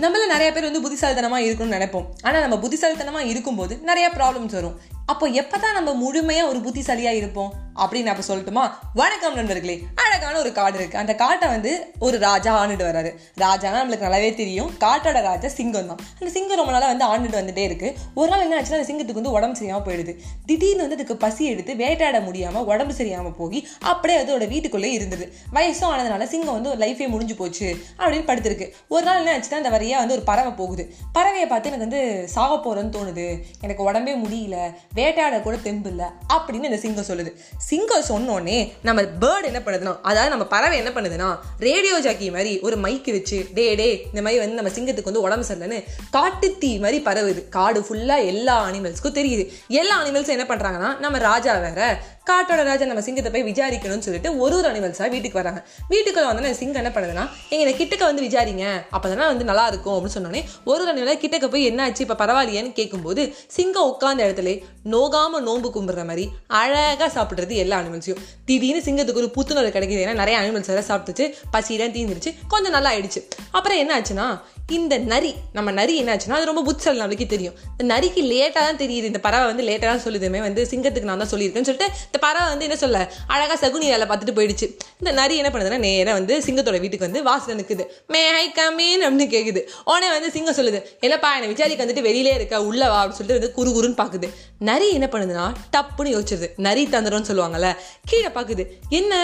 நம்மள நிறைய பேர் வந்து புத்திசாலித்தனமாக இருக்கணும்னு நினைப்போம். ஆனால் நம்ம புத்திசாலித்தனமாக இருக்கும்போது நிறைய ப்ராப்ளம்ஸ் வரும். அப்போ எப்போ தான் நம்ம முழுமையாக ஒரு புத்திசாலியாக இருப்போம்? அப்படின்னு அப்போ சொல்லட்டுமா? வணக்கம் நண்பர்களே. அழகான ஒரு காடு இருக்கு. அந்த காட்டை வந்து ஒரு ராஜா ஆண்டுட்டு வராரு ராஜானா நம்மளுக்கு நல்லாவே தெரியும். காட்டோட ராஜா சிங்கம் தான் அந்த சிங்கம் ரொம்ப நாளாக வந்து ஆண்டுட்டு வந்துட்டே இருக்கு. ஒரு நாள் என்ன ஆச்சுன்னா அந்த சிங்கத்துக்கு வந்து உடம்பு சரியாம போயிடுது. திடீர்னு வந்து அதுக்கு பசி எடுத்து வேட்டையாட முடியாம உடம்பு சரியாம போய் அப்படியே அதோட வீட்டுக்குள்ளே இருந்தது. வயசும் ஆனதுனால சிங்கம் வந்து ஒரு லைஃபே முடிஞ்சு போச்சு அப்படின்னு படுத்திருக்கு. ஒரு நாள் என்ன ஆச்சுன்னா அந்த வரியா வந்து ஒரு பறவை போகுது. பறவையை பார்த்து எனக்கு வந்து சாக போறேன்னு தோணுது. எனக்கு உடம்பே முடியல. வேட்டையாட கூட தெம்பு இல்லை அப்படின்னு இந்த சிங்கம் சொல்லுது. சிங்கர் சொன்னோடனே நம்ம பேர்டு என்ன பண்ணுதுன்னா அதாவது நம்ம பறவை என்ன பண்ணுதுன்னா ரேடியோ ஜாக்கி மாதிரி ஒரு மைக்கு வச்சு டே டே இந்த மாதிரி வந்து நம்ம சிங்கத்துக்கு வந்து உடம்பு சரியில்லைன்னு காட்டுத்தீ மாதிரி பரவுது. காடு ஃபுல்லாக எல்லா அனிமல்ஸ்க்கும் தெரியுது. எல்லா அனிமல்ஸும் என்ன பண்ணுறாங்கன்னா நம்ம ராஜா வேற காட்டோட ராஜா நம்ம சிங்கத்தை போய் விசாரிக்கணும்னு சொல்லிட்டு ஒரு ஒரு அனிமல்ஸாக வீட்டுக்கு வராங்க. வீட்டுக்குள்ள வந்து சிங்கம் என்ன பண்ணுதுன்னா எங்க கிட்டக்க வந்து விசாரிங்க. அப்பதானே வந்து நல்லா இருக்கும் அப்படின்னு சொன்னோடனே ஒரு ஒரு கிட்டக்க போய் என்ன ஆச்சு இப்போ பரவாயில்லையேன்னு கேட்கும்போது சிங்கம் உட்காந்த இடத்துல நோகாம நோம்பு கும்பிடுற மாதிரி அழகாக சாப்பிட்றது எல்லா அனிமல்ஸையும் திடீர்னு சிங்கத்துக்கு ஒரு புத்துணர்வு கிடைக்குது. ஏன்னா நிறைய அனிமல்ஸ் எல்லாம் சாப்பிட்டுச்சு பசியெல்லாம் தீர்ந்துருச்சு கொஞ்சம் நல்லா ஆயிடுச்சு. அப்புறம் என்ன ஆச்சுன்னா இந்த நரி நம்ம நரி என்னாச்சுன்னா அது ரொம்ப புத்தல் நம்மளுக்கு தெரியும். இந்த நரிக்கு லேட்டாக தான் தெரியுது இந்த பறவை வந்து லேட்டாக தான் சொல்லுதுமே வந்து சிங்கத்துக்கு நான் தான் சொல்லியிருக்கேன்னு சொல்லிட்டு இந்த பறவை வந்து என்ன சொல்ல? அழகாக சகுனி வேலை பார்த்துட்டு போயிடுச்சு. இந்த நரி என்ன பண்ணுதுன்னா நேராக வந்து சிங்கத்தோட வீட்டுக்கு வந்து வாசல் நிற்குது மே ஹை கமீன் அப்படின்னு கேட்குது உடனே வந்து சிங்கம் சொல்லுது என்னப்பா என்னை விசாரிக்க வந்துட்டு வெளியிலே இருக்க உள்ள வா அப்படின்னு சொல்லிட்டு வந்து குறு குறுன்னு பார்க்குது நரி என்ன பண்ணுதுன்னா டப்புன்னு யோசிச்சிருது. நரி தந்திரம்னு சொல்லுவாங்கல்ல கீழே பார்க்குது என்ன?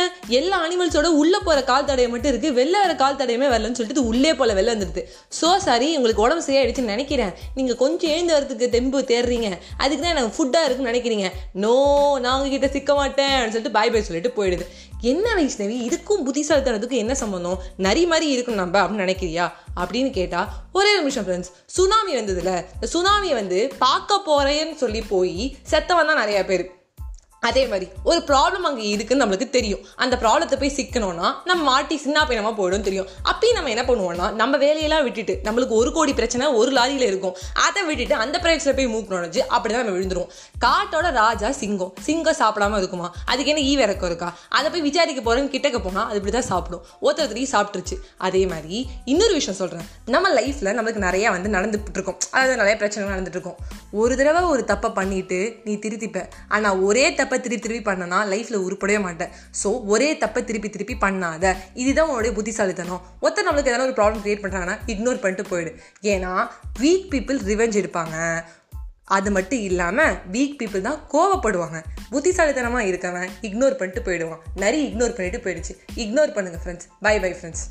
எல்லா அனிமல்ஸோட உள்ளே போகிற கால் தடையை மட்டும் இருக்குது வெளில வர கால் தடையுமே வரலன்னு சொல்லிட்டு உள்ளே போல வெளில வந்துடுது. ஸோ சாரி உங்களுக்கு உடம்பு சரியாயிடுச்சுன்னு நினைக்கிறேன். நீங்கள் கொஞ்சம் எழுந்து வரதுக்கு தெம்பு தேடுறீங்க அதுக்கு தான் எனக்கு ஃபுட்டாக இருக்குன்னு நினைக்கிறீங்க. நோ நான் உங்ககிட்ட சிக்க மாட்டேன் அப்படின்னு சொல்லிட்டு பாய் பாய் சொல்லிட்டு போயிடுது. என்ன வைஷ்ணவி இதுக்கும் புத்திசாலித்தனத்துக்கும் என்ன சம்மந்தம் நரி மாதிரி இருக்கும் நம்ம அப்படின்னு நினைக்கிறியா? அப்படின்னு கேட்டால் ஒரே நிமிஷம் ஃப்ரெண்ட்ஸ் சுனாமி வந்ததுல இந்த சுனாமியை வந்து பார்க்க போகிறேன்னு சொல்லி போய் செத்தவன் தான் நிறையா பேர். அதே மாதிரி ஒரு ப்ராப்ளம் அங்கே இருக்குன்னு நம்மளுக்கு தெரியும். அந்த ப்ராப்ளத்தை போய் சிக்கணும்னா நம்ம மாட்டி சின்ன பையனமாக போயிடும் தெரியும். அப்பயும் நம்ம என்ன பண்ணுவோம்னா நம்ம வேலையெல்லாம் விட்டுட்டு நம்மளுக்கு ஒரு கோடி பிரச்சனை ஒரு லாரியில் இருக்கும். அதை விட்டுட்டு அந்த பிரச்சனை போய் மூக்கு நுழைஞ்சு அப்படி தான் நம்ம விழுந்துருவோம். காட்டோட ராஜா சிங்கம். சிங்கம் சாப்பிடாம இருக்குமா? அதுக்கு என்ன ஈ இறக்கம் இருக்கா? அதை போய் விசாரிக்க போறேன்னு கிட்டக்க போனால் அது இப்படி தான் சாப்பிடும். ஒருத்தர் சாப்பிட்டுருச்சு. அதே மாதிரி இன்னொரு விஷயம் சொல்கிறேன் நம்ம லைஃப்பில் நம்மளுக்கு நிறையா வந்து நடந்துட்டு இருக்கும் அதாவது நிறைய பிரச்சனை நடந்துட்டு இருக்கும் ஒரு தடவை ஒரு தப்பை பண்ணிட்டு நீ திருத்திப்ப. ஆனால் ஒரே தப்பு தப்பை திருப்பி திருப்பி பண்ணனா லைஃப்பில் உருப்படவே மாட்டேன். ஸோ ஒரே தப்பை திருப்பி திருப்பி பண்ணாத. இதுதான் உன்னுடைய புத்திசாலித்தனம். ஒருத்தர் நம்மளுக்கு எதனா ஒரு ப்ராப்ளம் கிரியேட் பண்ணுறாங்கன்னா இக்னோர் பண்ணிட்டு போயிடு. ஏன்னா வீக் பீப்புள் ரிவெஞ்ச் எடுப்பாங்க. அது மட்டும் இல்லாமல் வீக் பீப்புள் தான் கோவப்படுவாங்க. புத்திசாலித்தனமாக இருக்கவன் இக்னோர் பண்ணிட்டு போயிடுவான். நிறைய இக்னோர் பண்ணிட்டு போயிடுச்சு. இக்னோர் பண்ணுங்க ஃப்ரெண்ட்ஸ் பை பை ஃப்ரெண்ட்ஸ்